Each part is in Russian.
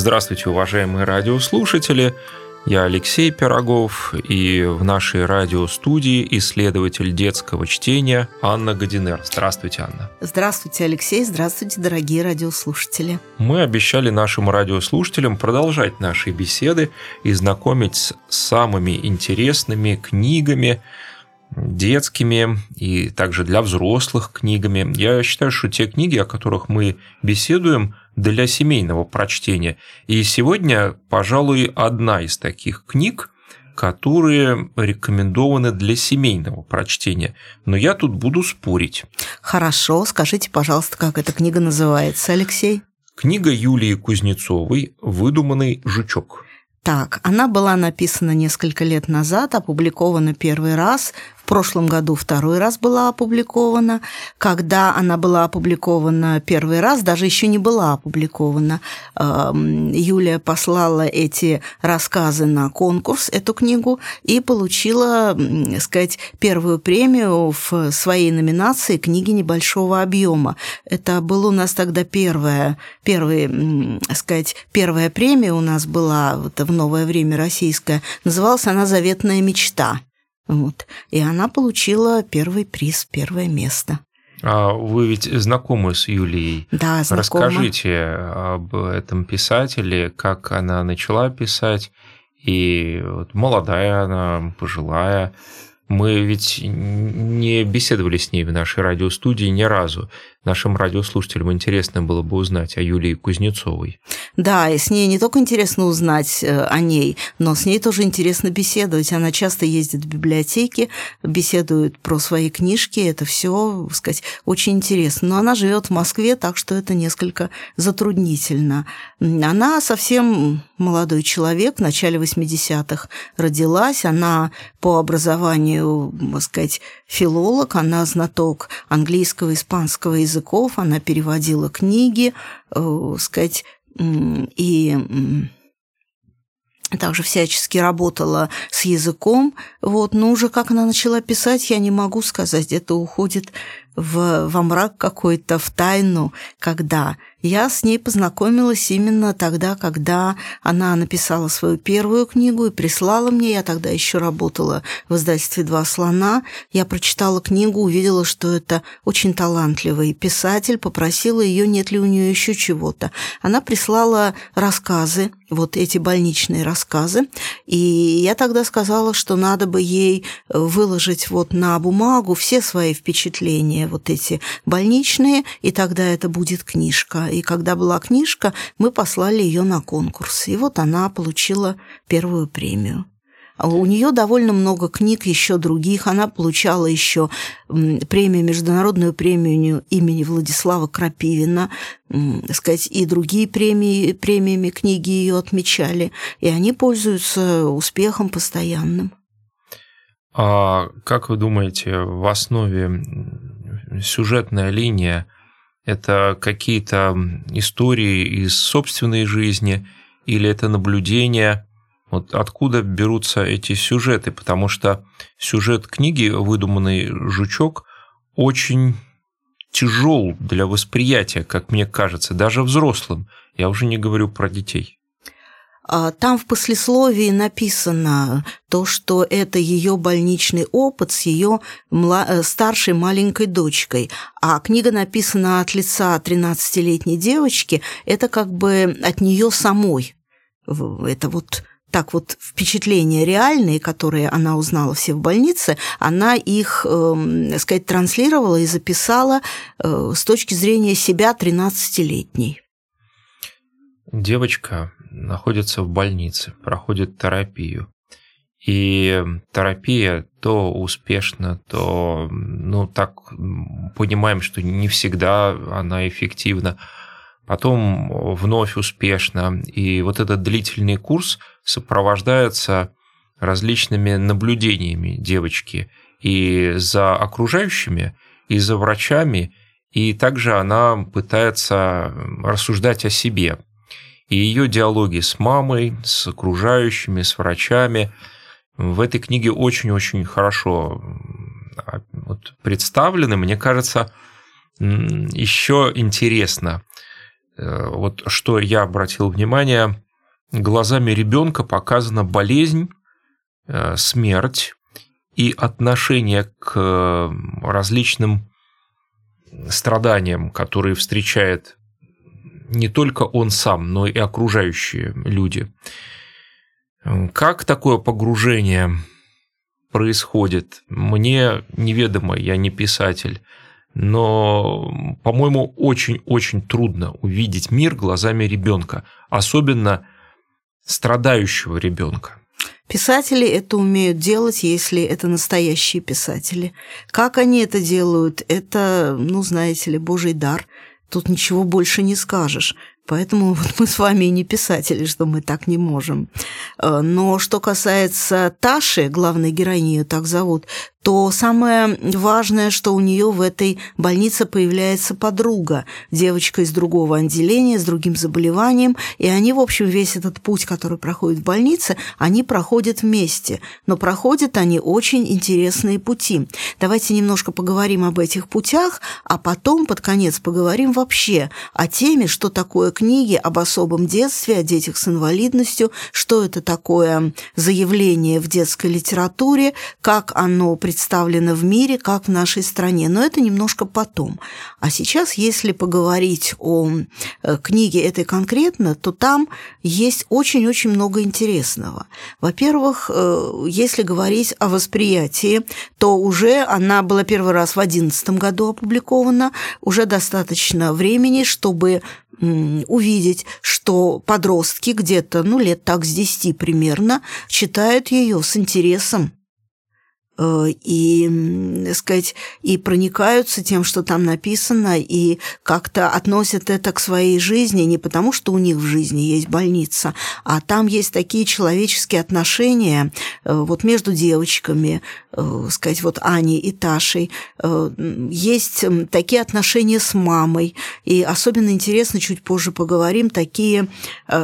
Здравствуйте, уважаемые радиослушатели. Я Алексей Пирогов, и в нашей радиостудии исследователь детского чтения Анна Годинер. Здравствуйте, Анна. Здравствуйте, Алексей. Здравствуйте, дорогие радиослушатели. Мы обещали нашим радиослушателям продолжать наши беседы и знакомить с самыми интересными книгами, детскими и также для взрослых книгами. Я считаю, что те книги, о которых мы беседуем, для семейного прочтения. И сегодня, пожалуй, одна из таких книг, которые рекомендованы для семейного прочтения. Но я тут буду спорить. Хорошо, скажите, пожалуйста, как эта книга называется, Алексей? Книга Юлии Кузнецовой «Выдуманный жучок». Так, она была написана несколько лет назад, опубликована первый раз прошлом году второй раз была опубликована. Когда она была опубликована первый раз, даже еще не была опубликована, эм, Юлия послала эти рассказы на конкурс, эту книгу, и получила, сказать, первую премию в своей номинации «Книги небольшого объема». Это было у нас тогда первая, первый, сказать, первая премия у нас была вот, в новое время российская. Называлась она «Заветная мечта». Вот. И она получила первый приз, первое место. А вы ведь знакомы с Юлией? Да, знакома. Расскажите об этом писателе, как она начала писать, и вот молодая она, пожилая, мы ведь не беседовали с ней в нашей радиостудии ни разу. Нашим радиослушателям интересно было бы узнать о Юлии Кузнецовой. Да, и с ней не только интересно узнать э, о ней, но с ней тоже интересно беседовать. Она часто ездит в библиотеки, беседует про свои книжки. Это все, сказать, очень интересно. Но она живет в Москве, так что это несколько затруднительно. Она совсем молодой человек, в начале 80-х родилась. Она по образованию так сказать, филолог, она знаток английского, испанского языков, она переводила книги, э, сказать, и также всячески работала с языком, вот, но уже как она начала писать, я не могу сказать, это уходит в, во мрак какой-то, в тайну, когда я с ней познакомилась именно тогда, когда она написала свою первую книгу и прислала мне. Я тогда еще работала в издательстве «Два слона». Я прочитала книгу, увидела, что это очень талантливый писатель, попросила ее, нет ли у нее еще чего-то. Она прислала рассказы, вот эти больничные рассказы, и я тогда сказала, что надо бы ей выложить вот на бумагу все свои впечатления, вот эти больничные, и тогда это будет книжка. И когда была книжка, мы послали ее на конкурс. И вот она получила первую премию. А у нее довольно много книг, еще других. Она получала еще премию, международную премию имени Владислава Крапивина, сказать, и другие премии, премиями книги ее отмечали. И они пользуются успехом постоянным. А как вы думаете, в основе сюжетная линия это какие-то истории из собственной жизни или это наблюдения? Вот откуда берутся эти сюжеты? Потому что сюжет книги «Выдуманный жучок» очень тяжел для восприятия, как мне кажется, даже взрослым. Я уже не говорю про детей. А, там в послесловии написано то, что это ее больничный опыт с ее э, старшей маленькой дочкой. А книга написана от лица 13-летней девочки, это как бы от нее самой. Это вот так вот впечатления реальные, которые она узнала все в больнице, она их, э, сказать, транслировала и записала э, с точки зрения себя 13-летней. Девочка находится в больнице, проходит терапию. И терапия то успешна, то, ну, так понимаем, что не всегда она эффективна. Потом вновь успешно. И вот этот длительный курс сопровождается различными наблюдениями девочки и за окружающими, и за врачами, и также она пытается рассуждать о себе, и ее диалоги с мамой, с окружающими, с врачами в этой книге очень-очень хорошо представлены. Мне кажется, еще интересно вот что я обратил внимание, глазами ребенка показана болезнь, смерть и отношение к различным страданиям, которые встречает не только он сам, но и окружающие люди. Как такое погружение происходит, мне неведомо, я не писатель, но, по-моему, очень-очень трудно увидеть мир глазами ребенка, особенно страдающего ребенка. Писатели это умеют делать, если это настоящие писатели. Как они это делают, это, ну, знаете ли, божий дар. Тут ничего больше не скажешь. Поэтому вот мы с вами и не писатели, что мы так не можем. Э, но что касается Таши, главной героини ее так зовут, то самое важное, что у нее в этой больнице появляется подруга, девочка из другого отделения, с другим заболеванием, и они, в общем, весь этот путь, который проходит в больнице, они проходят вместе, но проходят они очень интересные пути. Давайте немножко поговорим об этих путях, а потом под конец поговорим вообще о теме, что такое книги об особом детстве, о детях с инвалидностью, что это такое заявление в детской литературе, как оно представлено в мире, как в нашей стране. Но это немножко потом. А сейчас, если поговорить о э, книге этой конкретно, то там есть очень-очень много интересного. Во-первых, э, если говорить о восприятии, то уже она была первый раз в 2011 году опубликована, уже достаточно времени, чтобы увидеть, что подростки где-то, ну, лет так с 10 примерно, читают ее с интересом, Э, и, сказать, и проникаются тем, что там написано, и как-то относят это к своей жизни. Не потому, что у них в жизни есть больница, а там есть такие человеческие отношения э, вот между девочками, э, сказать, вот Аней и Ташей, есть такие отношения с мамой, и особенно интересно, чуть позже поговорим, такие,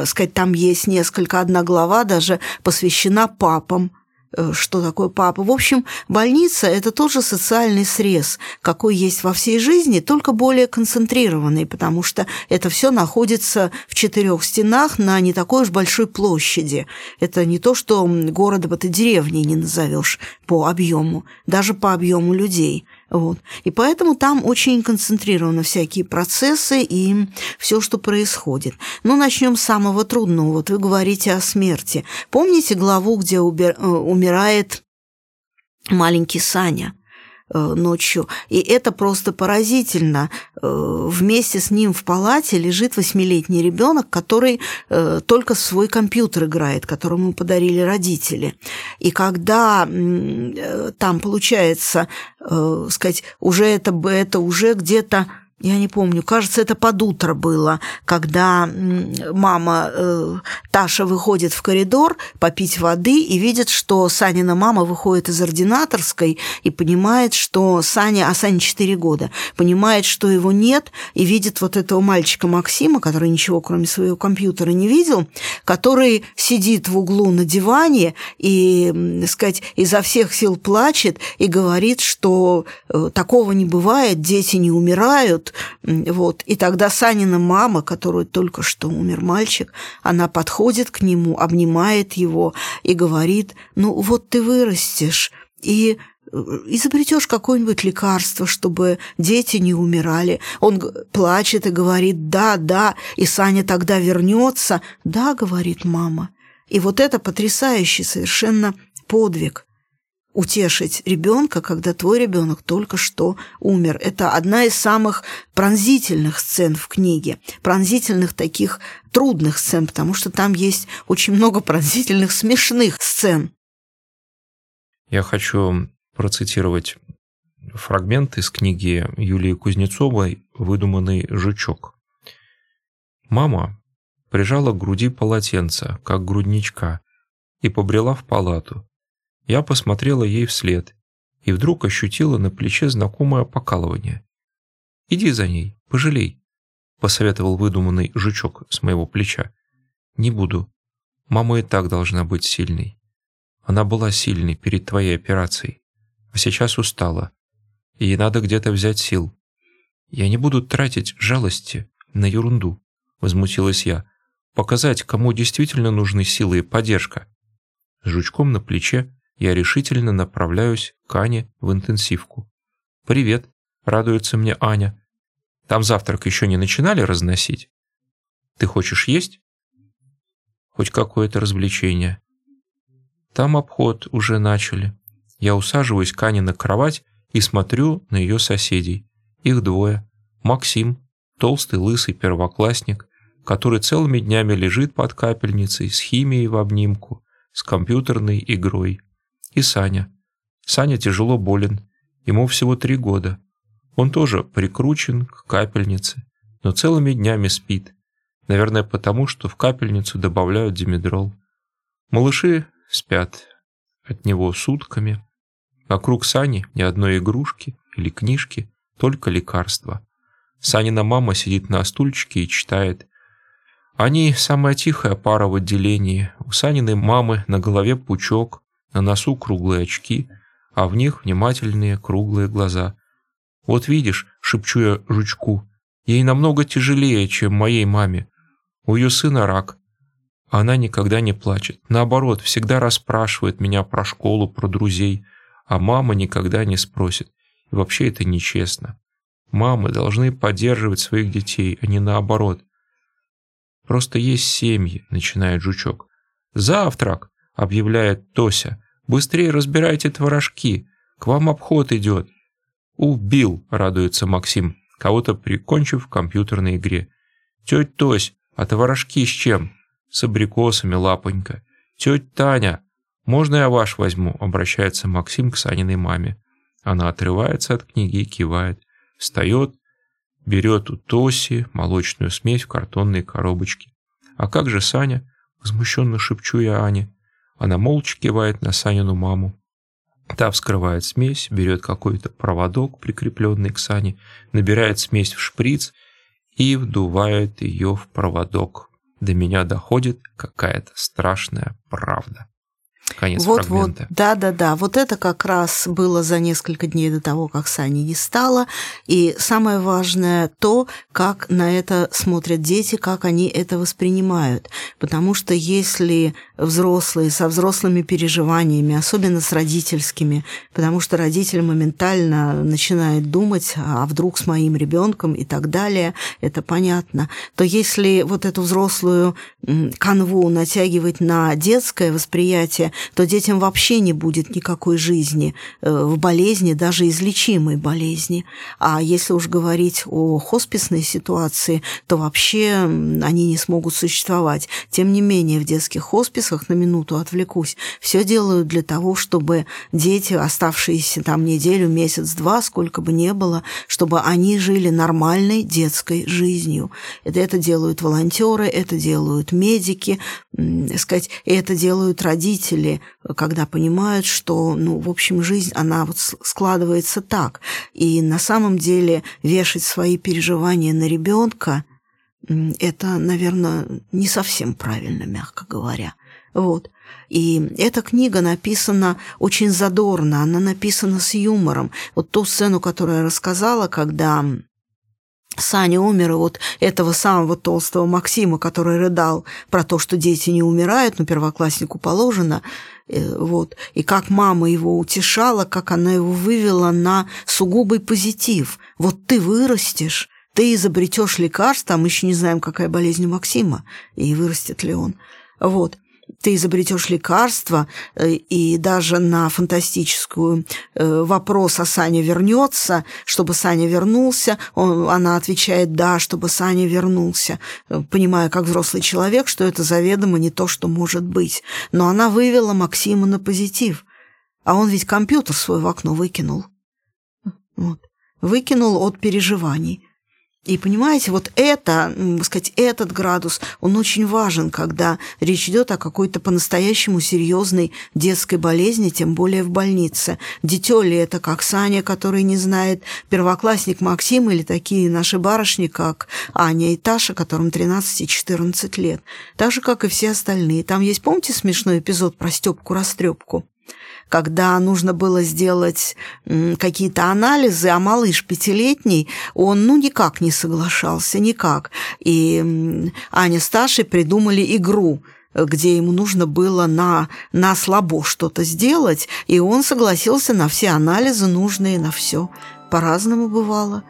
сказать, там есть несколько, одна глава даже посвящена папам, Э, что такое папа. В общем, больница – это тоже социальный срез, какой есть во всей жизни, только более концентрированный, потому что это все находится в четырех стенах на не такой уж большой площади. Это не то, что городом это деревней не назовешь по объему, даже по объему людей – вот. И поэтому там очень концентрированы всякие процессы и все, что происходит. Ну, начнем с самого трудного. Вот вы говорите о смерти. Помните главу, где э, умирает маленький Саня? Э, ночью. И это просто поразительно. Э, вместе с ним в палате лежит восьмилетний ребенок, который э, только свой компьютер играет, которому подарили родители. И когда там получается, сказать, уже это, это уже где-то я не помню, кажется, это под утро было, когда мама э, Таша выходит в коридор попить воды и видит, что Санина мама выходит из ординаторской и понимает, что Саня, а Саня 4 года, понимает, что его нет, и видит вот этого мальчика Максима, который ничего кроме своего компьютера не видел, который сидит в углу на диване и, сказать, изо всех сил плачет и говорит, что э, такого не бывает, дети не умирают, вот. И тогда Санина мама, которую только что умер мальчик, она подходит к нему, обнимает его и говорит, ну вот ты вырастешь, и э, изобретешь какое-нибудь лекарство, чтобы дети не умирали. Он плачет и говорит «да, да», и Саня тогда вернется. «Да», — говорит мама. И вот это потрясающий совершенно подвиг утешить ребенка, когда твой ребенок только что умер. Это одна из самых пронзительных сцен в книге, пронзительных таких трудных сцен, потому что там есть очень много пронзительных смешных сцен. Я хочу процитировать фрагмент из книги Юлии Кузнецовой «Выдуманный жучок». Мама прижала к груди полотенце, как грудничка, и побрела в палату. Я посмотрела ей вслед и вдруг ощутила на плече знакомое покалывание. «Иди за ней, пожалей», — посоветовал выдуманный жучок с моего плеча. «Не буду. Мама и так должна быть сильной. Она была сильной перед твоей операцией, а сейчас устала. Ей надо где-то взять сил. Я не буду тратить жалости на ерунду. – возмутилась я. «Показать, кому действительно нужны силы и поддержка». С жучком на плече я решительно направляюсь к Ане в интенсивку. «Привет», – радуется мне Аня. «Там завтрак еще не начинали разносить? Ты хочешь есть?» «Хоть какое-то развлечение». Там обход уже начали. Я усаживаюсь к Ане на кровать и смотрю на ее соседей. Их двое. Максим, толстый лысый первоклассник, который целыми днями лежит под капельницей с химией в обнимку, с компьютерной игрой. И Саня. Саня тяжело болен, ему всего три года. Он тоже прикручен к капельнице, но целыми днями спит. Наверное, потому что в капельницу добавляют димедрол. Малыши спят от него сутками. Вокруг Сани ни одной игрушки или книжки, только лекарства. Санина мама сидит на стульчике и читает. Они самая тихая пара в отделении. У Саниной мамы на голове пучок, на носу круглые очки, а в них внимательные круглые глаза. «Вот видишь», — шепчу я жучку, — «ей намного тяжелее, чем моей маме. У ее сына рак, она никогда не плачет. Наоборот, всегда расспрашивает меня про школу, про друзей. А мама никогда не спросит. И вообще это нечестно. Мамы должны поддерживать своих детей, а не наоборот. Просто есть семьи, начинает жучок. Завтрак, объявляет Тося. Быстрее разбирайте творожки. К вам обход идет. Убил, радуется Максим, кого-то прикончив в компьютерной игре. Тетя Тось, а творожки с чем? с абрикосами, лапонька. «Тетя Таня, можно я ваш возьму?» — обращается Максим к Саниной маме. Она отрывается от книги и кивает. Встает, берет у Тоси молочную смесь в картонной коробочке. «А как же Саня?» — возмущенно шепчу я Ане. Она молча кивает на Санину маму. Та вскрывает смесь, берет какой-то проводок, прикрепленный к Сане, набирает смесь в шприц и вдувает ее в проводок до меня доходит какая-то страшная правда. Конец вот, фрагмента. Вот, да, да, да. Вот это как раз было за несколько дней до того, как Сани не стало. И самое важное то, как на это смотрят дети, как они это воспринимают. Потому что если взрослые со взрослыми переживаниями, особенно с родительскими, потому что родитель моментально начинает думать, а вдруг с моим ребенком и так далее, это понятно, то если вот эту взрослую канву натягивать на детское восприятие, то детям вообще не будет никакой жизни э, в болезни, даже излечимой болезни. А если уж говорить о хосписной ситуации, то вообще они не смогут существовать. Тем не менее, в детских хосписах, на минуту отвлекусь, все делают для того, чтобы дети, оставшиеся там неделю, месяц, два, сколько бы ни было, чтобы они жили нормальной детской жизнью. Это, это делают волонтеры, это делают медики, сказать, это делают родители, когда понимают, что, ну, в общем, жизнь, она вот складывается так. И на самом деле вешать свои переживания на ребенка, это, наверное, не совсем правильно, мягко говоря. Вот. И эта книга написана очень задорно, она написана с юмором. Вот ту сцену, которую я рассказала, когда Саня умер, и вот этого самого толстого Максима, который рыдал про то, что дети не умирают, но первокласснику положено, э, вот, и как мама его утешала, как она его вывела на сугубый позитив. Вот ты вырастешь, ты изобретешь лекарство, а мы еще не знаем, какая болезнь у Максима, и вырастет ли он. Вот ты изобретешь лекарство, э, и даже на фантастическую э, вопрос, а Саня вернется, чтобы Саня вернулся, он, она отвечает «да», чтобы Саня вернулся, э, понимая, как взрослый человек, что это заведомо не то, что может быть. Но она вывела Максима на позитив, а он ведь компьютер свой в окно выкинул. Вот. Выкинул от переживаний. И понимаете, вот это, сказать, этот градус, он очень важен, когда речь идет о какой-то по-настоящему серьезной детской болезни, тем более в больнице. Дитё ли это, как Саня, который не знает, первоклассник Максим или такие наши барышни, как Аня и Таша, которым 13 и 14 лет. Так же, как и все остальные. Там есть, помните, смешной эпизод про Степку-растрепку? Когда нужно было сделать какие-то анализы, а малыш пятилетний, он ну никак не соглашался, никак. И Аня с Ташей придумали игру, где ему нужно было на, на слабо что-то сделать, и он согласился на все анализы нужные, на все. По-разному бывало.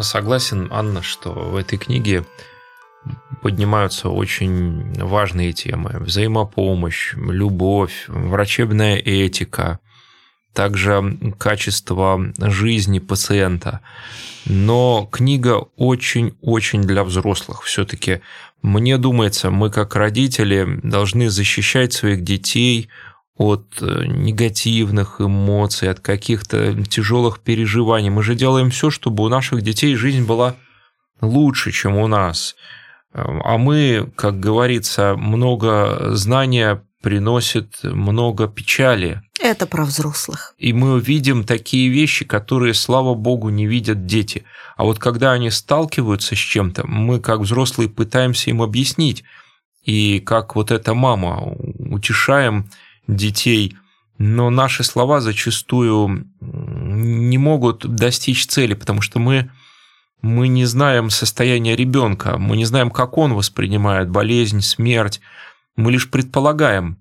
Согласен, Анна, что в этой книге поднимаются очень важные темы. Взаимопомощь, любовь, врачебная этика, также качество жизни пациента. Но книга очень-очень для взрослых. Все-таки мне думается, мы как родители должны защищать своих детей от э, негативных эмоций, от каких-то тяжелых переживаний. Мы же делаем все, чтобы у наших детей жизнь была лучше, чем у нас. Эм, а мы, как говорится, много знания приносит много печали. Это про взрослых. И мы видим такие вещи, которые, слава богу, не видят дети. А вот когда они сталкиваются с чем-то, мы, как взрослые, пытаемся им объяснить. И как вот эта мама утешаем детей, но наши слова зачастую не могут достичь цели, потому что мы, мы не знаем состояние ребенка, мы не знаем, как он воспринимает болезнь, смерть, мы лишь предполагаем.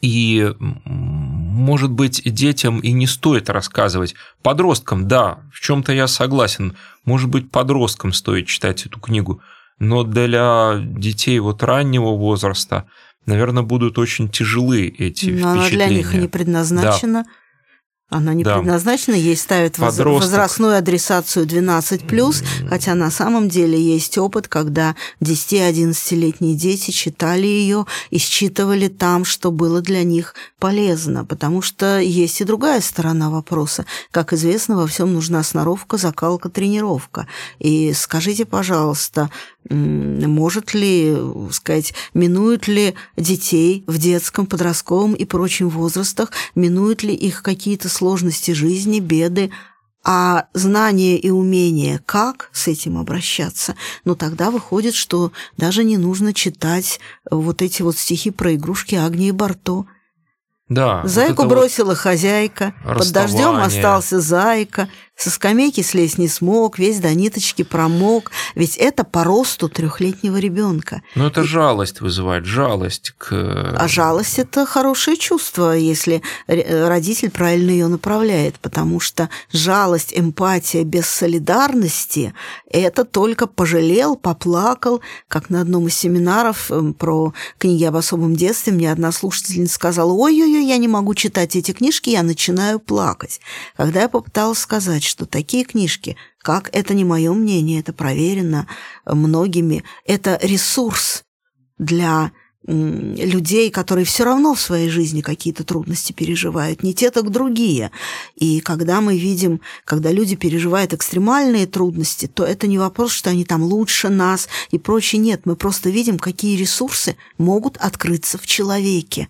И, может быть, детям и не стоит рассказывать. Подросткам, да, в чем-то я согласен. Может быть, подросткам стоит читать эту книгу. Но для детей вот раннего возраста – наверное, будут очень тяжелы эти Но впечатления. она для них не предназначена. Да. Она не да. предназначена, ей ставят Подросток. возрастную адресацию 12+, хотя на самом деле есть опыт, когда 10-11-летние дети читали ее и считывали там, что было для них полезно, потому что есть и другая сторона вопроса. Как известно, во всем нужна сноровка, закалка, тренировка. И скажите, пожалуйста, может ли, сказать, минуют ли детей в детском, подростковом и прочем возрастах, минуют ли их какие-то сложности жизни, беды, а знание и умение, как с этим обращаться, ну тогда выходит, что даже не нужно читать вот эти вот стихи про игрушки Агнии Барто – да. Зайку вот бросила вот хозяйка, под дождем остался зайка, со скамейки слезть не смог, весь до ниточки промок, ведь это по росту трехлетнего ребенка. Но это жалость вызывает, жалость к... А жалость – это хорошее чувство, если родитель правильно ее направляет, потому что жалость, эмпатия без солидарности – это только пожалел, поплакал, как на одном из семинаров эм, про книги об особом детстве мне одна слушательница сказала, ой-ой-ой, я не могу читать эти книжки, я начинаю плакать. Когда я попыталась сказать, что такие книжки, как это не мое мнение, это проверено многими, это ресурс для людей, которые все равно в своей жизни какие-то трудности переживают, не те, так другие. И когда мы видим, когда люди переживают экстремальные трудности, то это не вопрос, что они там лучше нас и прочее. Нет, мы просто видим, какие ресурсы могут открыться в человеке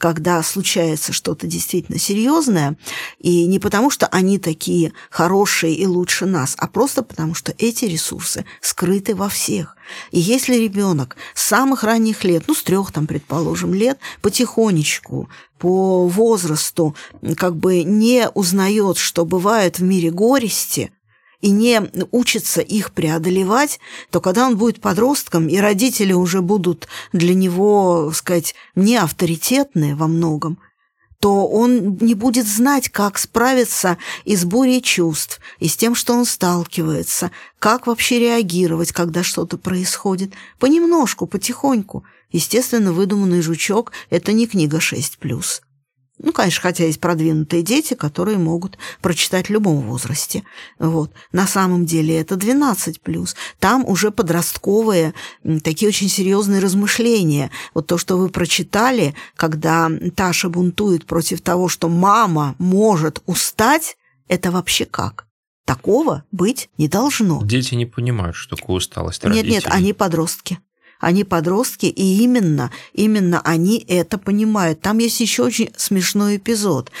когда случается что-то действительно серьезное, и не потому, что они такие хорошие и лучше нас, а просто потому, что эти ресурсы скрыты во всех. И если ребенок с самых ранних лет, ну, с трех там, предположим, лет, потихонечку, по возрасту, как бы не узнает, что бывает в мире горести – и не учится их преодолевать, то когда он будет подростком, и родители уже будут для него, сказать, не авторитетные во многом, то он не будет знать, как справиться и с бурей чувств, и с тем, что он сталкивается, как вообще реагировать, когда что-то происходит. Понемножку, потихоньку. Естественно, выдуманный жучок – это не книга 6+. Ну, конечно, хотя есть продвинутые дети, которые могут прочитать в любом возрасте. Вот. На самом деле это 12 плюс. Там уже подростковые такие очень серьезные размышления. Вот то, что вы прочитали, когда Таша бунтует против того, что мама может устать, это вообще как? Такого быть не должно. Дети не понимают, что такое усталость. Нет, нет, они подростки. Они подростки, и именно, именно они это понимают. Там есть еще очень смешной эпизод,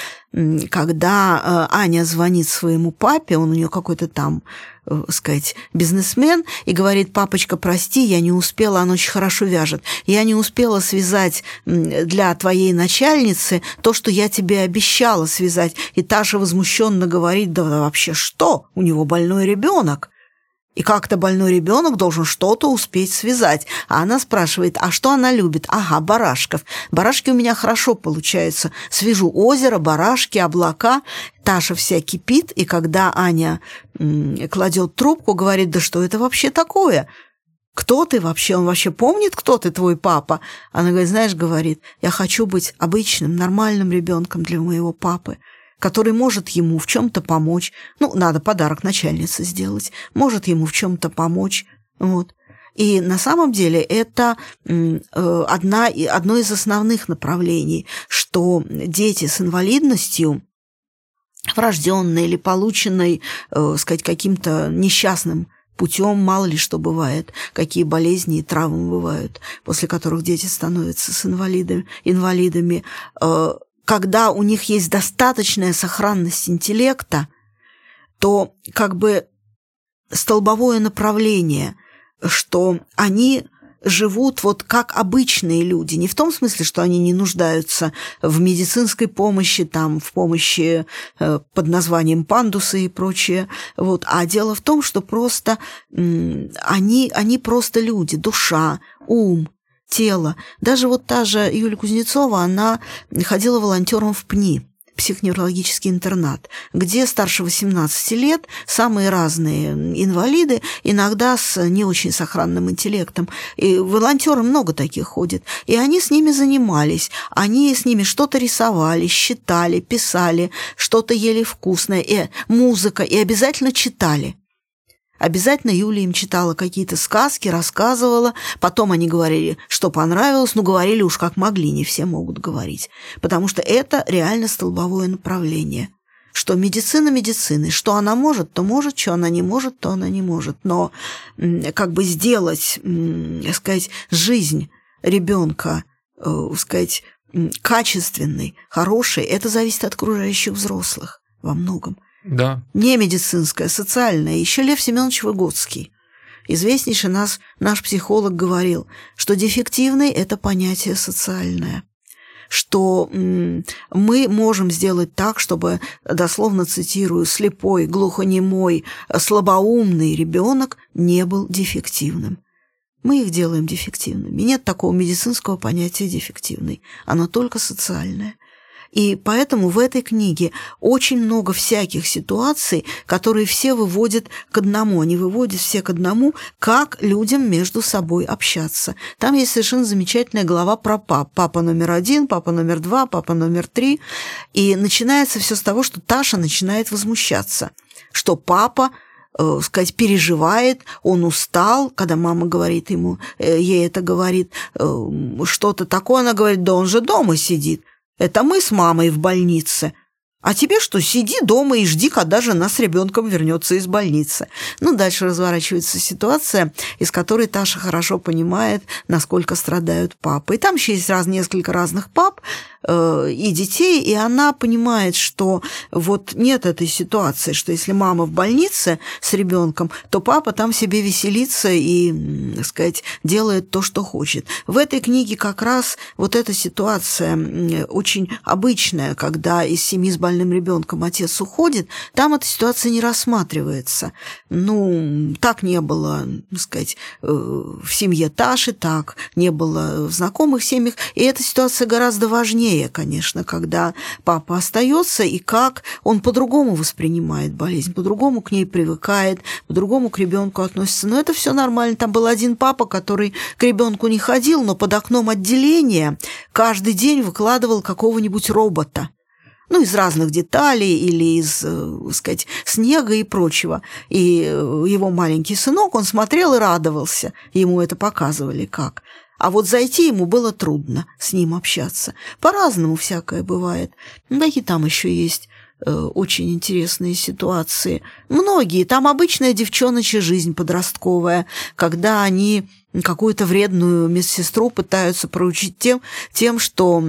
когда э, Аня звонит своему папе, он у нее какой-то там, э, сказать, бизнесмен, и говорит, папочка, прости, я не успела, она очень хорошо вяжет, я не успела связать для твоей начальницы то, что я тебе обещала связать. И Таша возмущенно говорит, да вообще что, у него больной ребенок. И как-то больной ребенок должен что-то успеть связать. А она спрашивает, а что она любит? Ага, барашков. Барашки у меня хорошо получаются. Свяжу озеро, барашки, облака. Таша вся кипит, и когда Аня кладет трубку, говорит, да что это вообще такое? Кто ты вообще? Он вообще помнит, кто ты, твой папа? Она говорит, знаешь, говорит, я хочу быть обычным, нормальным ребенком для моего папы который может ему в чем-то помочь. Ну, надо подарок начальнице сделать, может ему в чем-то помочь. Вот. И на самом деле это э, одна, одно из основных направлений, что дети с инвалидностью, врожденной или полученной, э, сказать, каким-то несчастным путем, мало ли что бывает, какие болезни и травмы бывают, после которых дети становятся с инвалидами, инвалидами э, когда у них есть достаточная сохранность интеллекта, то как бы столбовое направление, что они живут вот как обычные люди. Не в том смысле, что они не нуждаются в медицинской помощи, там, в помощи э, под названием пандусы и прочее. Вот. А дело в том, что просто они, они просто люди, душа, ум, тело. Даже вот та же Юлия Кузнецова, она ходила волонтером в ПНИ, психоневрологический интернат, где старше 18 лет самые разные инвалиды, иногда с не очень сохранным интеллектом. И волонтеры много таких ходят. И они с ними занимались. Они с ними что-то рисовали, считали, писали, что-то ели вкусное, и музыка, и обязательно читали. Обязательно Юля им читала какие-то сказки, рассказывала. Потом они говорили, что понравилось, но говорили уж как могли, не все могут говорить. Потому что это реально столбовое направление. Что медицина медицины, что она может, то может, что она не может, то она не может. Но как бы сделать, сказать, жизнь ребенка, э, сказать, качественной, хорошей, это зависит от окружающих взрослых во многом. Да. Не медицинская, социальная. Еще Лев Семенович Выгодский. Известнейший нас, наш психолог говорил, что дефективный – это понятие социальное что мы можем сделать так, чтобы, дословно цитирую, слепой, глухонемой, слабоумный ребенок не был дефективным. Мы их делаем дефективными. Нет такого медицинского понятия дефективный. Оно только социальное. И поэтому в этой книге очень много всяких ситуаций, которые все выводят к одному. Они выводят все к одному, как людям между собой общаться. Там есть совершенно замечательная глава про пап. Папа номер один, папа номер два, папа номер три. И начинается все с того, что Таша начинает возмущаться, что папа э, сказать, переживает, он устал, когда мама говорит ему, э, ей это говорит, э, что-то такое, она говорит, да он же дома сидит. Это мы с мамой в больнице. А тебе что, сиди дома и жди, когда жена с ребенком вернется из больницы. Ну, дальше разворачивается ситуация, из которой Таша хорошо понимает, насколько страдают папы. И там еще есть раз, несколько разных пап, Э, и детей, и она понимает, что вот нет этой ситуации, что если мама в больнице с ребенком, то папа там себе веселится и, так сказать, делает то, что хочет. В этой книге как раз вот эта ситуация очень обычная, когда из семьи с больницей больным ребенком отец уходит, там эта ситуация не рассматривается. Ну, так не было, так сказать, э, в семье Таши, так не было в знакомых семьях. И эта ситуация гораздо важнее, конечно, когда папа остается и как он по-другому воспринимает болезнь, по-другому к ней привыкает, по-другому к ребенку относится. Но это все нормально. Там был один папа, который к ребенку не ходил, но под окном отделения каждый день выкладывал какого-нибудь робота ну, из разных деталей или из, э, так сказать, снега и прочего. И э, его маленький сынок, он смотрел и радовался. Ему это показывали как. А вот зайти ему было трудно с ним общаться. По-разному всякое бывает. Да и там еще есть э, очень интересные ситуации. Многие. Там обычная девчоночья жизнь подростковая, когда они какую-то вредную медсестру пытаются проучить тем, тем что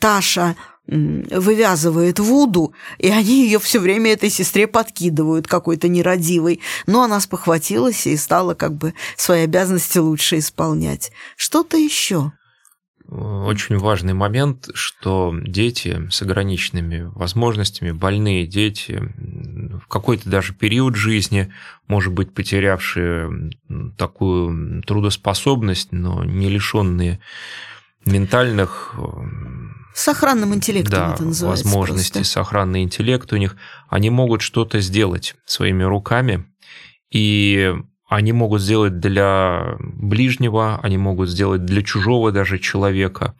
Таша вывязывает Вуду, и они ее все время этой сестре подкидывают какой-то нерадивой. Но она спохватилась и стала как бы свои обязанности лучше исполнять. Что-то еще. Очень важный момент, что дети с ограниченными возможностями, больные дети, в какой-то даже период жизни, может быть, потерявшие такую трудоспособность, но не лишенные ментальных Сохранным интеллектом да, это называется. возможности, просто. сохранный интеллект у них, они могут что-то сделать своими руками, и они могут сделать для ближнего, они могут сделать для чужого даже человека.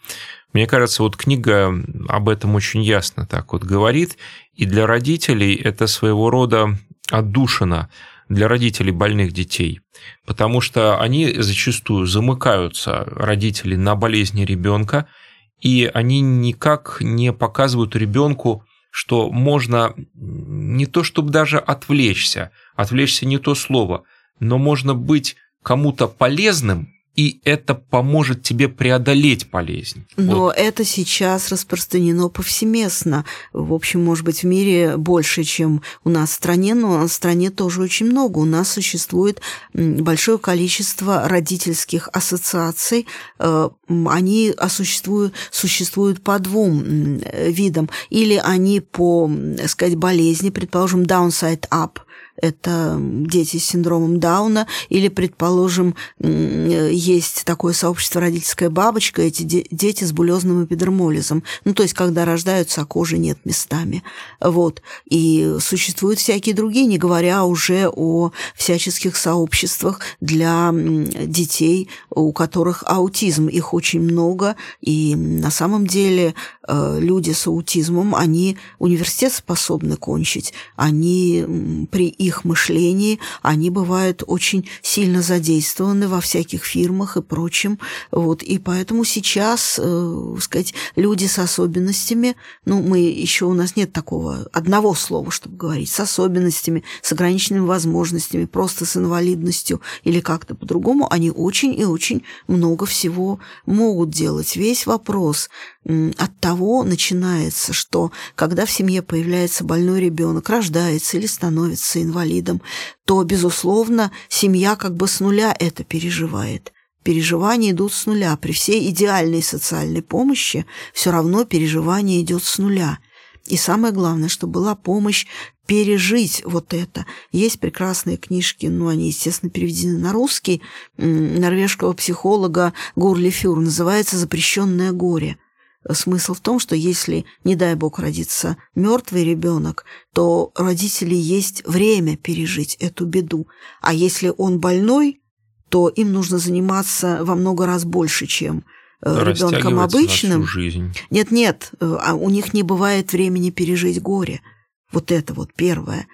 Мне кажется, вот книга об этом очень ясно так вот говорит, и для родителей это своего рода отдушина для родителей больных детей, потому что они зачастую замыкаются, родители, на болезни ребенка, и они никак не показывают ребенку, что можно не то чтобы даже отвлечься, отвлечься не то слово, но можно быть кому-то полезным и это поможет тебе преодолеть болезнь. Но вот. это сейчас распространено повсеместно. В общем, может быть, в мире больше, чем у нас в стране, но в стране тоже очень много. У нас существует большое количество родительских ассоциаций. Э, они существуют, существуют по двум видам. Или они по, сказать, болезни, предположим, downside up – это дети с синдромом Дауна, или, предположим, есть такое сообщество «Родительская бабочка», эти дети с булезным эпидермолизом. Ну, то есть, когда рождаются, а кожи нет местами. Вот. И существуют всякие другие, не говоря уже о всяческих сообществах для детей, у которых аутизм. Их очень много, и на самом деле э, люди с аутизмом, они университет способны кончить, они при их мышлении, они бывают очень сильно задействованы во всяких фирмах и прочем. Вот, и поэтому сейчас, э, сказать, люди с особенностями, ну, мы еще у нас нет такого одного слова, чтобы говорить, с особенностями, с ограниченными возможностями, просто с инвалидностью или как-то по-другому, они очень и очень много всего могут делать. Весь вопрос от того начинается, что когда в семье появляется больной ребенок, рождается или становится инвалидом, инвалидом, то, безусловно, семья как бы с нуля это переживает. Переживания идут с нуля. При всей идеальной социальной помощи все равно переживание идет с нуля. И самое главное, что была помощь пережить вот это. Есть прекрасные книжки, ну, они, естественно, переведены на русский, норвежского психолога Гурли Фюр, называется «Запрещенное горе». Смысл в том, что если, не дай бог, родится мертвый ребенок, то родители есть время пережить эту беду. А если он больной, то им нужно заниматься во много раз больше, чем э, ребенком обычным. Нет, нет, э, а у них не бывает времени пережить горе. Вот это вот первое.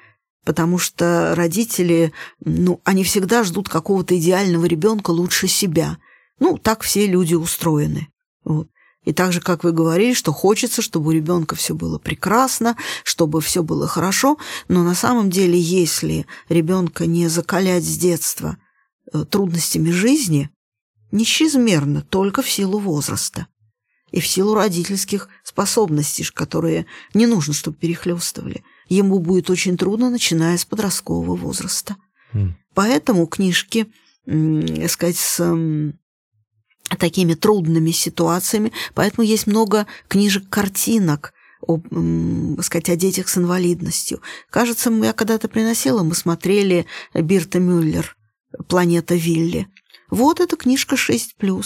Потому что родители, ну, они всегда ждут какого-то идеального ребенка лучше себя. Ну, так все люди устроены. Вот. И так же, как вы говорили, что хочется, чтобы у ребенка все было прекрасно, чтобы все было хорошо, но на самом деле, если ребенка не закалять с детства э, трудностями жизни, несчезмерно только в силу возраста и в силу родительских способностей, которые не нужно, чтобы перехлестывали, ему будет очень трудно, начиная с подросткового возраста. Mm. Поэтому книжки, сказать, с такими трудными ситуациями, поэтому есть много книжек-картинок, о, сказать, о детях с инвалидностью. Кажется, я когда-то приносила, мы смотрели Бирта Мюллер «Планета Вилли». Вот эта книжка 6+.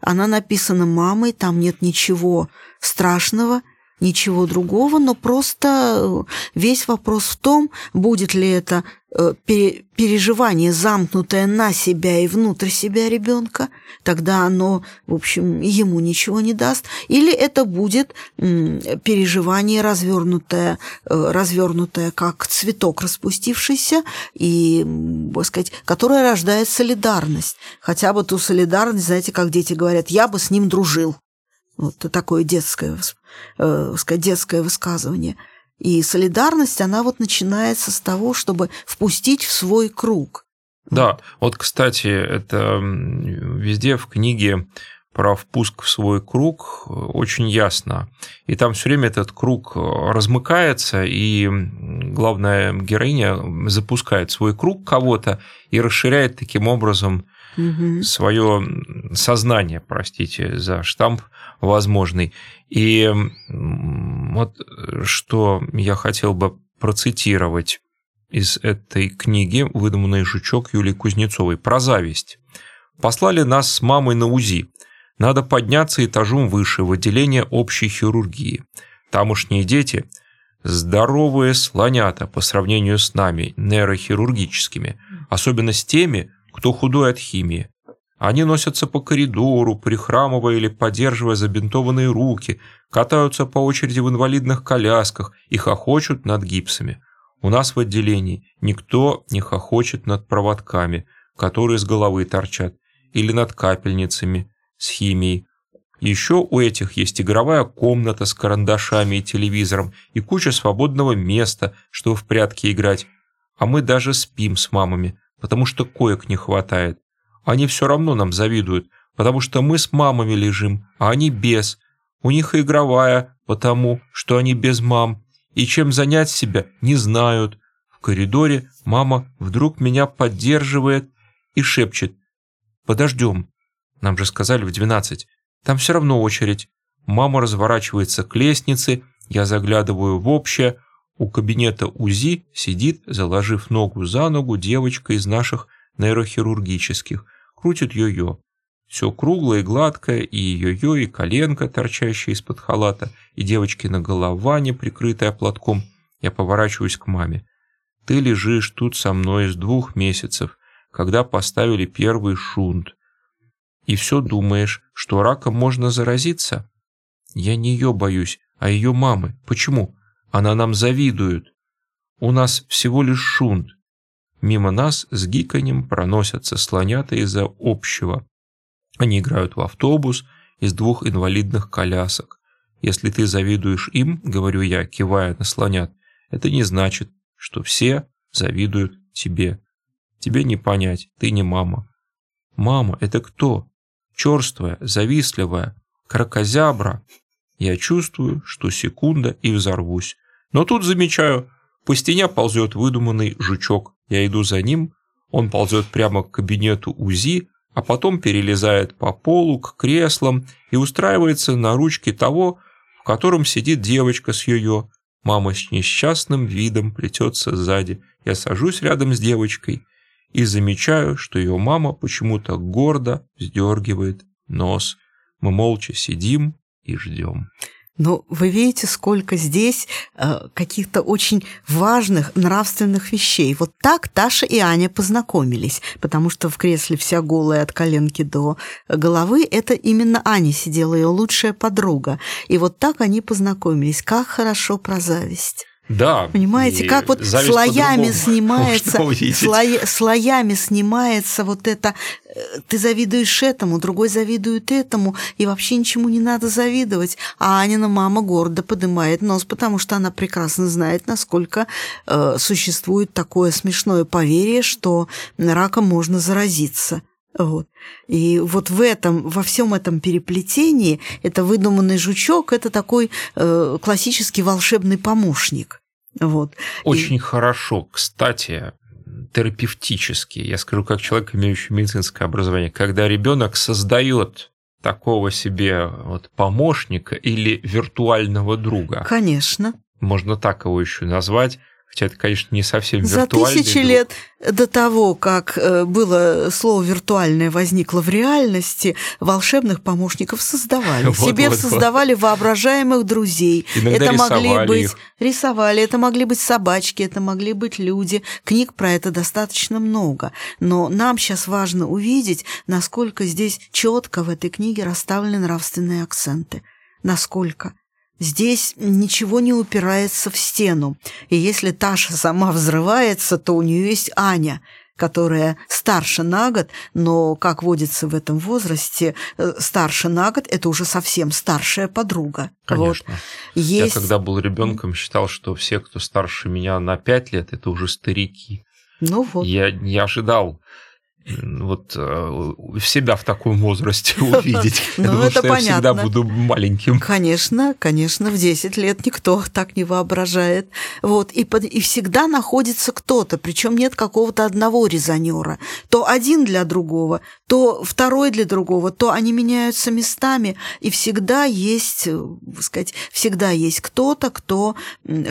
Она написана мамой, там нет ничего страшного – ничего другого, но просто э, весь вопрос в том, будет ли это э, переживание, замкнутое на себя и внутрь себя ребенка, тогда оно, в общем, ему ничего не даст, или это будет переживание развернутое, э, развернутое как цветок распустившийся, и, так сказать, которое рождает солидарность. Хотя бы ту солидарность, знаете, как дети говорят, я бы с ним дружил. Вот такое детское, э, сказать, детское высказывание. И солидарность, она вот начинается с того, чтобы впустить в свой круг. Да, вот, кстати, это везде в книге про впуск в свой круг очень ясно. И там все время этот круг размыкается, и главная героиня запускает свой круг кого-то и расширяет таким образом угу. свое сознание, простите за штамп возможный. И вот что я хотел бы процитировать из этой книги, выдуманной «Жучок» Юлии Кузнецовой, про зависть. «Послали нас с мамой на УЗИ. Надо подняться этажом выше, в отделение общей хирургии. Тамошние дети – здоровые слонята по сравнению с нами, нейрохирургическими, особенно с теми, кто худой от химии. Они носятся по коридору, прихрамывая или поддерживая забинтованные руки, катаются по очереди в инвалидных колясках и хохочут над гипсами. У нас в отделении никто не хохочет над проводками, которые с головы торчат, или над капельницами с химией. Еще у этих есть игровая комната с карандашами и телевизором и куча свободного места, чтобы в прятки играть. А мы даже спим с мамами, потому что коек не хватает. Они все равно нам завидуют, потому что мы с мамами лежим, а они без. У них игровая, потому что они без мам. И чем занять себя, не знают. В коридоре мама вдруг меня поддерживает и шепчет. «Подождем. Нам же сказали в двенадцать. Там все равно очередь. Мама разворачивается к лестнице, я заглядываю в общее, у кабинета УЗИ сидит, заложив ногу за ногу, девочка из наших нейрохирургических. Крутит йо-йо. Все круглое и гладкое, и йо-йо, и коленка, торчащая из-под халата, и девочкина голова, не прикрытая платком. Я поворачиваюсь к маме. Ты лежишь тут со мной с двух месяцев, когда поставили первый шунт. И все думаешь, что раком можно заразиться? Я не ее боюсь, а ее мамы. Почему? Она нам завидует. У нас всего лишь шунт. Мимо нас с гиканьем проносятся слонята из-за общего. Они играют в автобус из двух инвалидных колясок. Если ты завидуешь им, говорю я, кивая на слонят, это не значит, что все завидуют тебе. Тебе не понять, ты не мама. Мама – это кто? Черствая, завистливая, кракозябра. Я чувствую, что секунда и взорвусь. Но тут замечаю, по стене ползет выдуманный жучок. Я иду за ним, он ползет прямо к кабинету УЗИ, а потом перелезает по полу к креслам и устраивается на ручке того, в котором сидит девочка с йо-йо. Мама с несчастным видом плетется сзади. Я сажусь рядом с девочкой и замечаю, что ее мама почему-то гордо вздергивает нос. Мы молча сидим и ждем. Но вы видите, сколько здесь э, каких-то очень важных нравственных вещей. Вот так Таша и Аня познакомились, потому что в кресле вся голая от коленки до головы, это именно Аня сидела, ее лучшая подруга. И вот так они познакомились. Как хорошо про зависть. Да. Понимаете, как вот слоями снимается, слоя, слоями снимается вот это, э, ты завидуешь этому, другой завидует этому, и вообще ничему не надо завидовать. А Анина мама гордо поднимает нос, потому что она прекрасно знает, насколько э, существует такое смешное поверье, что раком можно заразиться. Вот. И вот в этом, во всем этом переплетении, это выдуманный жучок, это такой э, классический волшебный помощник. Вот. Очень И... хорошо. Кстати, терапевтически, я скажу, как человек, имеющий медицинское образование, когда ребенок создает такого себе вот помощника или виртуального друга. Конечно. Можно так его еще назвать Хотя это, конечно, не совсем За тысячи друг. лет до того, как э, было слово «виртуальное» возникло в реальности, волшебных помощников создавали. Вот, Себе вот, создавали вот. воображаемых друзей. Иногда это могли быть их. рисовали, это могли быть собачки, это могли быть люди. Книг про это достаточно много. Но нам сейчас важно увидеть, насколько здесь четко в этой книге расставлены нравственные акценты. Насколько. Здесь ничего не упирается в стену. И если Таша сама взрывается, то у нее есть Аня, которая старше на год, но, как водится в этом возрасте, э, старше на год – это уже совсем старшая подруга. Конечно. Вот. Есть... Я когда был ребенком, считал, что все, кто старше меня на 5 лет, это уже старики. Ну вот. Я не ожидал вот э, себя в таком возрасте увидеть. Ну, думал, это что я всегда буду маленьким. Конечно, конечно, в 10 лет никто так не воображает. Вот, и, и всегда находится кто-то, причем нет какого-то одного резонера. То один для другого, то второй для другого, то они меняются местами, и всегда есть, э, сказать, всегда есть кто-то, кто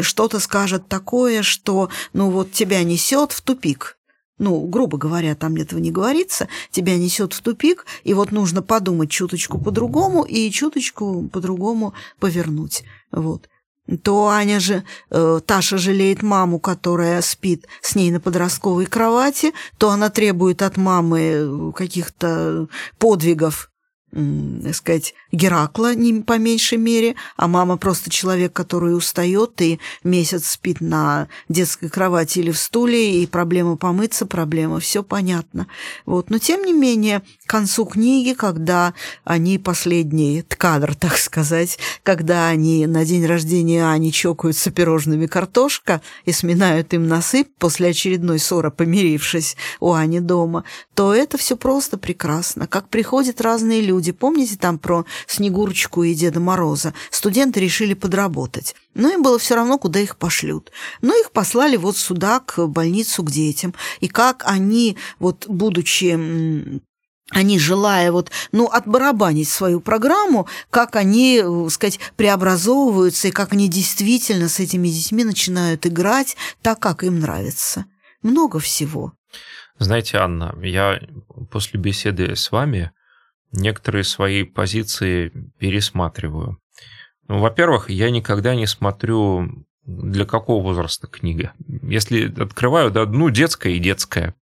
что-то скажет такое, что, ну вот, тебя несет в тупик ну, грубо говоря, там этого не говорится, тебя несет в тупик, и вот нужно подумать чуточку по-другому и чуточку по-другому повернуть. Вот. То Аня же, э, Таша жалеет маму, которая спит с ней на подростковой кровати, то она требует от мамы э, каких-то подвигов так сказать, Геракла, не по меньшей мере, а мама просто человек, который устает и месяц спит на детской кровати или в стуле, и проблема помыться, проблема, все понятно. Вот. Но тем не менее, к концу книги, когда они последний кадр, так сказать, когда они на день рождения Ани чокаются пирожными картошка и сминают им насыпь после очередной ссоры, помирившись у Ани дома, то это все просто прекрасно. Как приходят разные люди, люди. Помните там про Снегурочку и Деда Мороза? Студенты решили подработать. Но им было все равно, куда их пошлют. Но их послали вот сюда, к больницу, к детям. И как они, вот будучи они, желая вот, ну, отбарабанить свою программу, как они, э, сказать, преобразовываются и как они действительно с этими детьми начинают играть так, как им нравится. Много всего. Знаете, Анна, я после беседы с вами некоторые свои позиции пересматриваю. Ну, во-первых, я никогда не смотрю, для какого возраста книга. Если открываю, да, ну, детская и детская.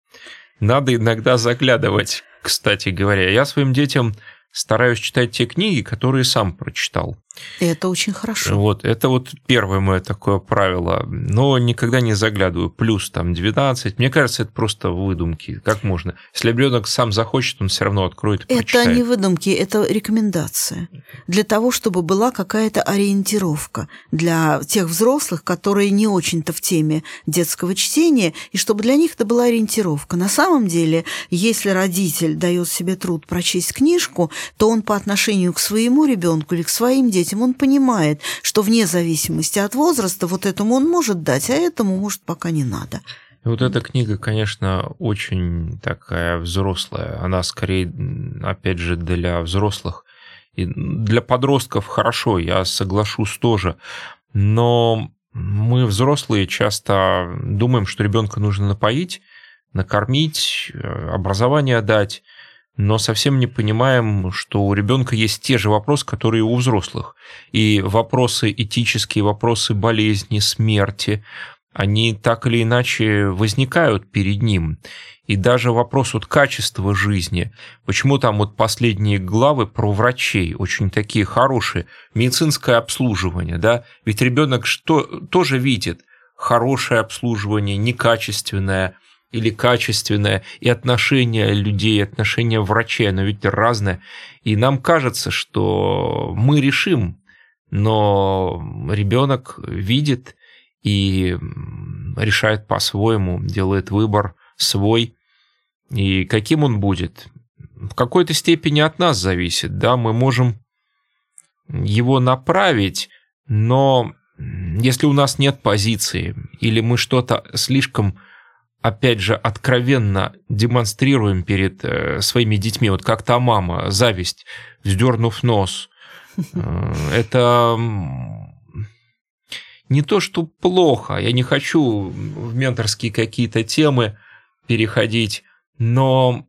Надо иногда заглядывать, кстати говоря. Я своим детям стараюсь читать те книги, которые сам прочитал. И это очень хорошо. Вот, это вот первое мое такое правило. Но никогда не заглядываю. Плюс там 12. Мне кажется, это просто выдумки. Как можно? Если ребенок сам захочет, он все равно откроет и Это прочитает. не выдумки, это рекомендация. Для того, чтобы была какая-то ориентировка для тех взрослых, которые не очень-то в теме детского чтения, и чтобы для них это была ориентировка. На самом деле, если родитель дает себе труд прочесть книжку, то он по отношению к своему ребенку или к своим детям детям, он понимает, что вне зависимости от возраста вот этому он может дать, а этому, может, пока не надо. И вот эта книга, конечно, очень такая взрослая. Она скорее, опять же, для взрослых. И для подростков хорошо, я соглашусь тоже. Но мы, взрослые, часто думаем, что ребенка нужно напоить, накормить, э, образование дать но совсем не понимаем, что у ребенка есть те же вопросы, которые у взрослых. И вопросы этические, вопросы болезни, смерти, они так или иначе возникают перед ним. И даже вопрос вот качества жизни. Почему там вот последние главы про врачей, очень такие хорошие, медицинское обслуживание, да? Ведь ребенок что тоже видит хорошее обслуживание, некачественное, или качественное, и отношение людей, отношение врачей, оно ведь разное. И нам кажется, что мы решим, но ребенок видит и решает по-своему, делает выбор свой. И каким он будет, в какой-то степени от нас зависит. Да, мы можем его направить, но если у нас нет позиции, или мы что-то слишком опять же, откровенно демонстрируем перед э, своими детьми, вот как та мама, зависть вздернув нос. Э, это не то, что плохо, я не хочу в менторские какие-то темы переходить, но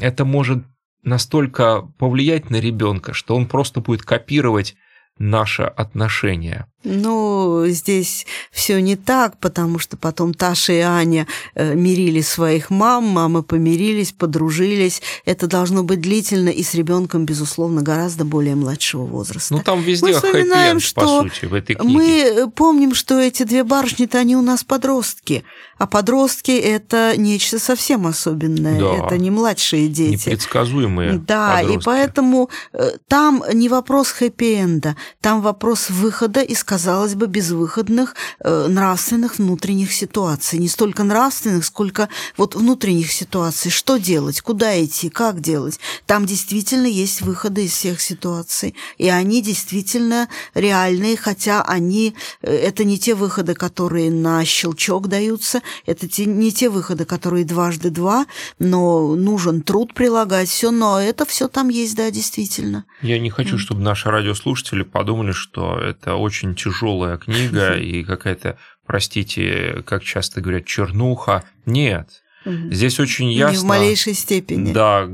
это может настолько повлиять на ребенка, что он просто будет копировать наше отношение. Ну, здесь все не так, потому что потом Таша и Аня э, мирили своих мам, мамы помирились, подружились. Это должно быть длительно и с ребенком, безусловно, гораздо более младшего возраста. Ну, там везде мы вспоминаем, что по сути, в этой книге. Мы помним, что эти две барышни-то они у нас подростки, а подростки – это нечто совсем особенное. Да. Это не младшие дети. Непредсказуемые Да, подростки. и поэтому э, там не вопрос хэппи-энда, там вопрос выхода из казалось бы, безвыходных э, нравственных внутренних ситуаций. Не столько нравственных, сколько вот внутренних ситуаций. Что делать, куда идти, как делать. Там действительно есть выходы из всех ситуаций. И они действительно реальные, хотя они, э, это не те выходы, которые на щелчок даются, это те, не те выходы, которые дважды два, но нужен труд прилагать, все, но это все там есть, да, действительно. Я не хочу, чтобы наши радиослушатели подумали, что это очень тяжелая книга и какая-то, простите, как часто говорят, чернуха. Нет. Здесь очень ясно... Не в малейшей степени. Да,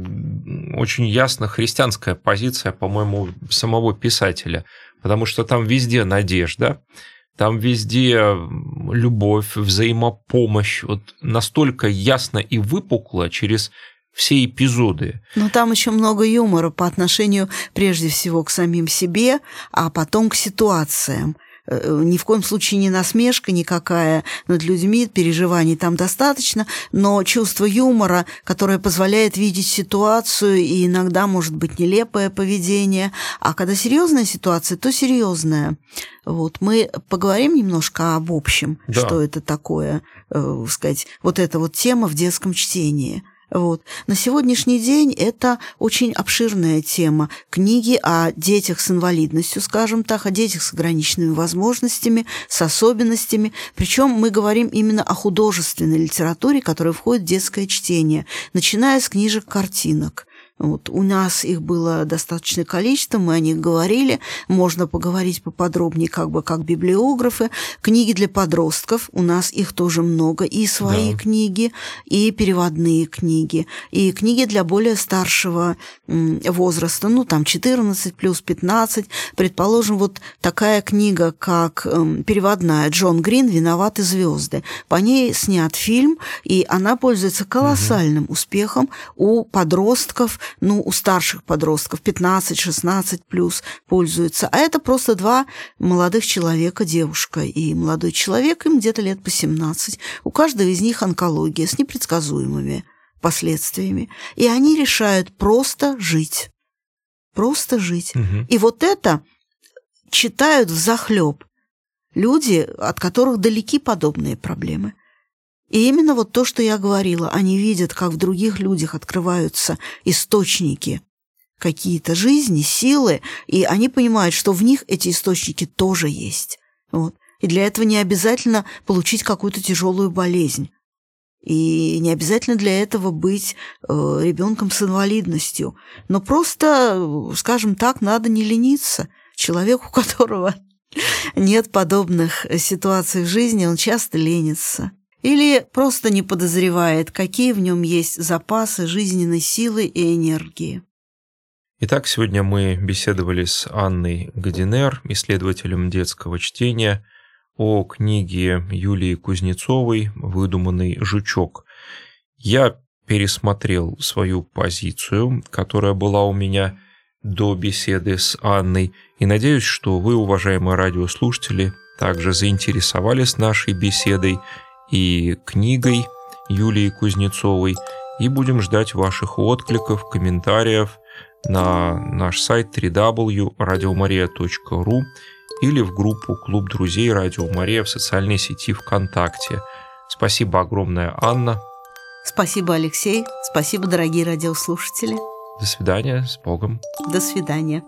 очень ясно христианская позиция, по-моему, самого писателя, потому что там везде надежда, там везде любовь, взаимопомощь, вот настолько ясно и выпукло через все эпизоды. Но там еще много юмора по отношению прежде всего к самим себе, а потом к ситуациям. Э, ни в коем случае не насмешка никакая над людьми, переживаний там достаточно, но чувство юмора, которое позволяет видеть ситуацию и иногда может быть нелепое поведение, а когда серьезная ситуация, то серьезная. Вот мы поговорим немножко об общем, да. что это такое, э, сказать, вот эта вот тема в детском чтении. Вот. На сегодняшний день это очень обширная тема. Книги о детях с инвалидностью, скажем так, о детях с ограниченными возможностями, с особенностями. Причем мы говорим именно о художественной литературе, которая входит в детское чтение, начиная с книжек-картинок. Вот. У нас их было достаточное количество, мы о них говорили. Можно поговорить поподробнее, как бы как библиографы. Книги для подростков, у нас их тоже много. И свои да. книги, и переводные книги, и книги для более старшего возраста, ну, там 14 плюс 15. Предположим, вот такая книга, как эм, переводная Джон Грин «Виноваты звезды». По ней снят фильм, и она пользуется колоссальным успехом у подростков, ну, у старших подростков 15-16 плюс пользуются. А это просто два молодых человека, девушка и молодой человек, им где-то лет по 17. У каждого из них онкология с непредсказуемыми последствиями. И они решают просто жить. Просто жить. Угу. И вот это читают в захлеб люди, от которых далеки подобные проблемы. И именно вот то, что я говорила, они видят, как в других людях открываются источники какие-то жизни, силы, и они понимают, что в них эти источники тоже есть. Вот. И для этого не обязательно получить какую-то тяжелую болезнь. И не обязательно для этого быть э, ребенком с инвалидностью. Но просто, скажем так, надо не лениться. Человек, у которого нет подобных ситуаций в жизни, он часто ленится. Или просто не подозревает, какие в нем есть запасы жизненной силы и энергии. Итак, сегодня мы беседовали с Анной Гадинер, исследователем детского чтения, о книге Юлии Кузнецовой «Выдуманный жучок». Я пересмотрел свою позицию, которая была у меня до беседы с Анной, и надеюсь, что вы, уважаемые радиослушатели, также заинтересовались нашей беседой и книгой Юлии Кузнецовой. И будем ждать ваших откликов, комментариев на наш сайт www.radiomaria.ru или в группу «Клуб друзей Радио Мария» в социальной сети ВКонтакте. Спасибо огромное, Анна. Спасибо, Алексей. Спасибо, дорогие радиослушатели. До свидания. С Богом. До свидания.